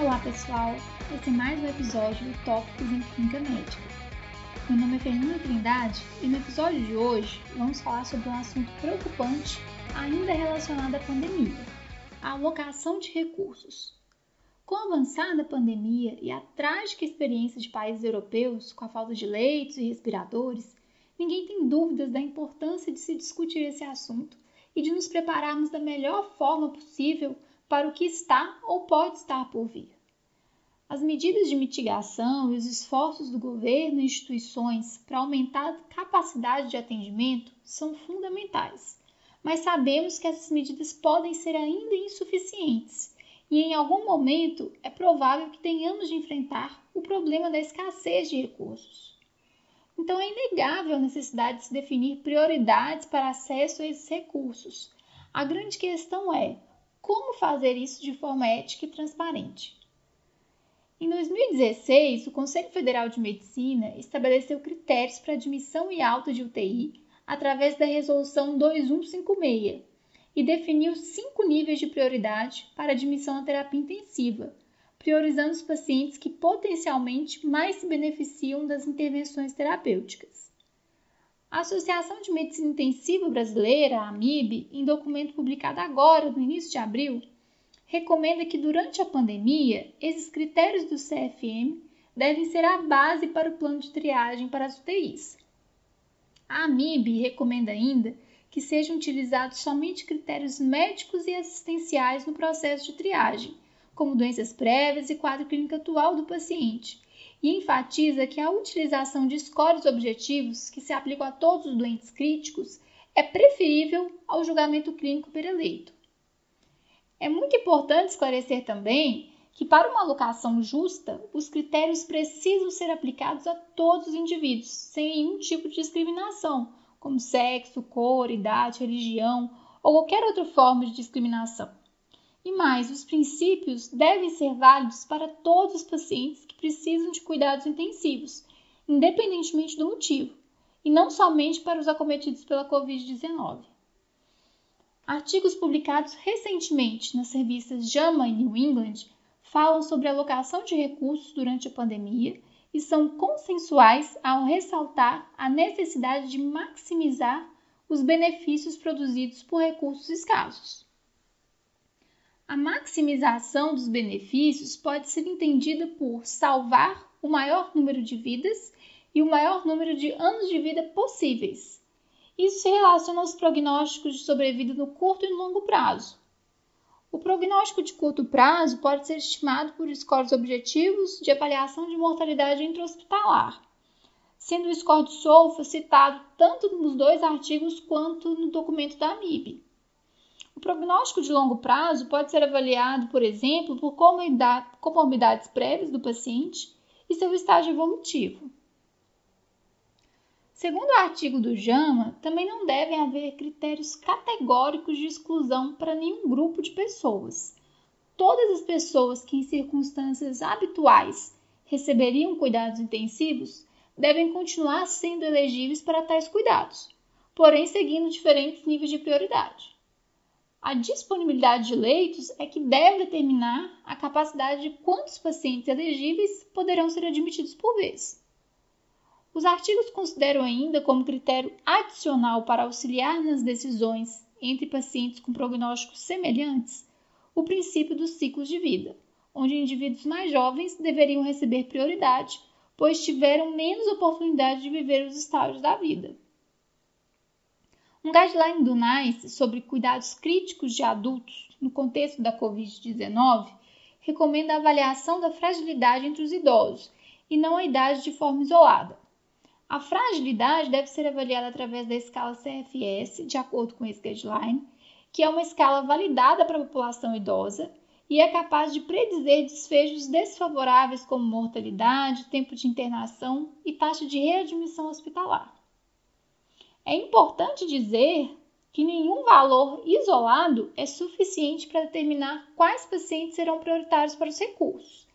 Olá pessoal, esse é mais um episódio do Tópicos em Clínica Médica. Meu nome é Fernanda Trindade e no episódio de hoje vamos falar sobre um assunto preocupante ainda relacionado à pandemia: a alocação de recursos. Com a avançada pandemia e a trágica experiência de países europeus com a falta de leitos e respiradores, ninguém tem dúvidas da importância de se discutir esse assunto e de nos prepararmos da melhor forma possível para o que está ou pode estar por vir. As medidas de mitigação e os esforços do governo e instituições para aumentar a capacidade de atendimento são fundamentais, mas sabemos que essas medidas podem ser ainda insuficientes e em algum momento é provável que tenhamos de enfrentar o problema da escassez de recursos. Então é inegável a necessidade de se definir prioridades para acesso a esses recursos. A grande questão é como fazer isso de forma ética e transparente. Em 2016, o Conselho Federal de Medicina estabeleceu critérios para admissão e alta de UTI através da Resolução 2156 e definiu cinco níveis de prioridade para admissão à terapia intensiva, priorizando os pacientes que potencialmente mais se beneficiam das intervenções terapêuticas. A Associação de Medicina Intensiva Brasileira, a AMIB, em documento publicado agora, no início de abril, recomenda que durante a pandemia, esses critérios do CFM devem ser a base para o plano de triagem para as UTIs. A AMIB recomenda ainda que sejam utilizados somente critérios médicos e assistenciais no processo de triagem, como doenças prévias e quadro clínico atual do paciente, e enfatiza que a utilização de scores objetivos que se aplicam a todos os doentes críticos é preferível ao julgamento clínico per eleito. É muito importante esclarecer também que, para uma alocação justa, os critérios precisam ser aplicados a todos os indivíduos, sem nenhum tipo de discriminação, como sexo, cor, idade, religião ou qualquer outra forma de discriminação. E mais, os princípios devem ser válidos para todos os pacientes que precisam de cuidados intensivos, independentemente do motivo, e não somente para os acometidos pela Covid-19. Artigos publicados recentemente nas revistas JAMA e New England falam sobre a alocação de recursos durante a pandemia e são consensuais ao ressaltar a necessidade de maximizar os benefícios produzidos por recursos escassos. A maximização dos benefícios pode ser entendida por salvar o maior número de vidas e o maior número de anos de vida possíveis. Isso se relaciona aos prognósticos de sobrevida no curto e no longo prazo. O prognóstico de curto prazo pode ser estimado por scores objetivos de avaliação de mortalidade intra-hospitalar, sendo o score de SOFA citado tanto nos dois artigos quanto no documento da AMIB. O prognóstico de longo prazo pode ser avaliado, por exemplo, por comorbidades prévias do paciente e seu estágio evolutivo. Segundo o artigo do JAMA, também não devem haver critérios categóricos de exclusão para nenhum grupo de pessoas. Todas as pessoas que, em circunstâncias habituais, receberiam cuidados intensivos devem continuar sendo elegíveis para tais cuidados, porém seguindo diferentes níveis de prioridade. A disponibilidade de leitos é que deve determinar a capacidade de quantos pacientes elegíveis poderão ser admitidos por vez. Os artigos consideram ainda como critério adicional para auxiliar nas decisões entre pacientes com prognósticos semelhantes o princípio dos ciclos de vida, onde indivíduos mais jovens deveriam receber prioridade, pois tiveram menos oportunidade de viver os estágios da vida. Um guideline do NICE sobre cuidados críticos de adultos no contexto da Covid-19 recomenda a avaliação da fragilidade entre os idosos e não a idade de forma isolada. A fragilidade deve ser avaliada através da escala CFS, de acordo com esse guideline, que é uma escala validada para a população idosa e é capaz de predizer desfechos desfavoráveis como mortalidade, tempo de internação e taxa de readmissão hospitalar. É importante dizer que nenhum valor isolado é suficiente para determinar quais pacientes serão prioritários para os recursos.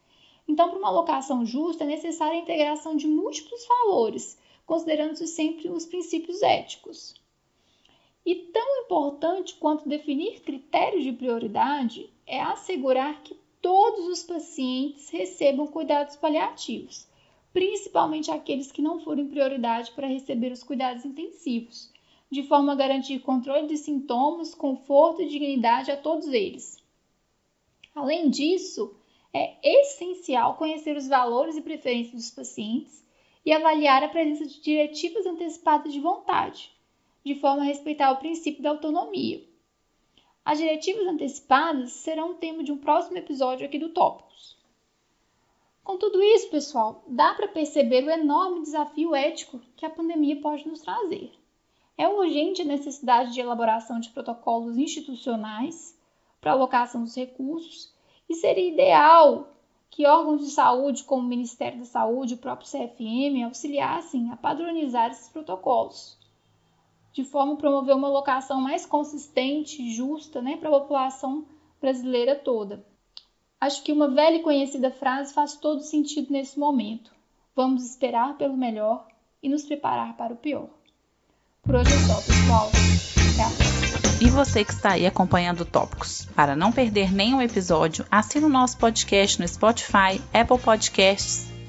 Então, para uma alocação justa, é necessária a integração de múltiplos valores, considerando-se sempre os princípios éticos. E tão importante quanto definir critérios de prioridade é assegurar que todos os pacientes recebam cuidados paliativos, principalmente aqueles que não forem prioridade para receber os cuidados intensivos, de forma a garantir controle de sintomas, conforto e dignidade a todos eles. Além disso, é essencial conhecer os valores e preferências dos pacientes e avaliar a presença de diretivas antecipadas de vontade, de forma a respeitar o princípio da autonomia. As diretivas antecipadas serão o tema de um próximo episódio aqui do Tópicos. Com tudo isso, pessoal, dá para perceber o enorme desafio ético que a pandemia pode nos trazer. É urgente a necessidade de elaboração de protocolos institucionais para alocação dos recursos e seria ideal que órgãos de saúde, como o Ministério da Saúde e o próprio CFM, auxiliassem a padronizar esses protocolos, de forma a promover uma alocação mais consistente e justa né, para a população brasileira toda. Acho que uma velha e conhecida frase faz todo sentido nesse momento. Vamos esperar pelo melhor e nos preparar para o pior. Por hoje é só, pessoal. Até a. E você que está aí acompanhando Tópicos, para não perder nenhum episódio, assine o nosso podcast no Spotify, Apple Podcasts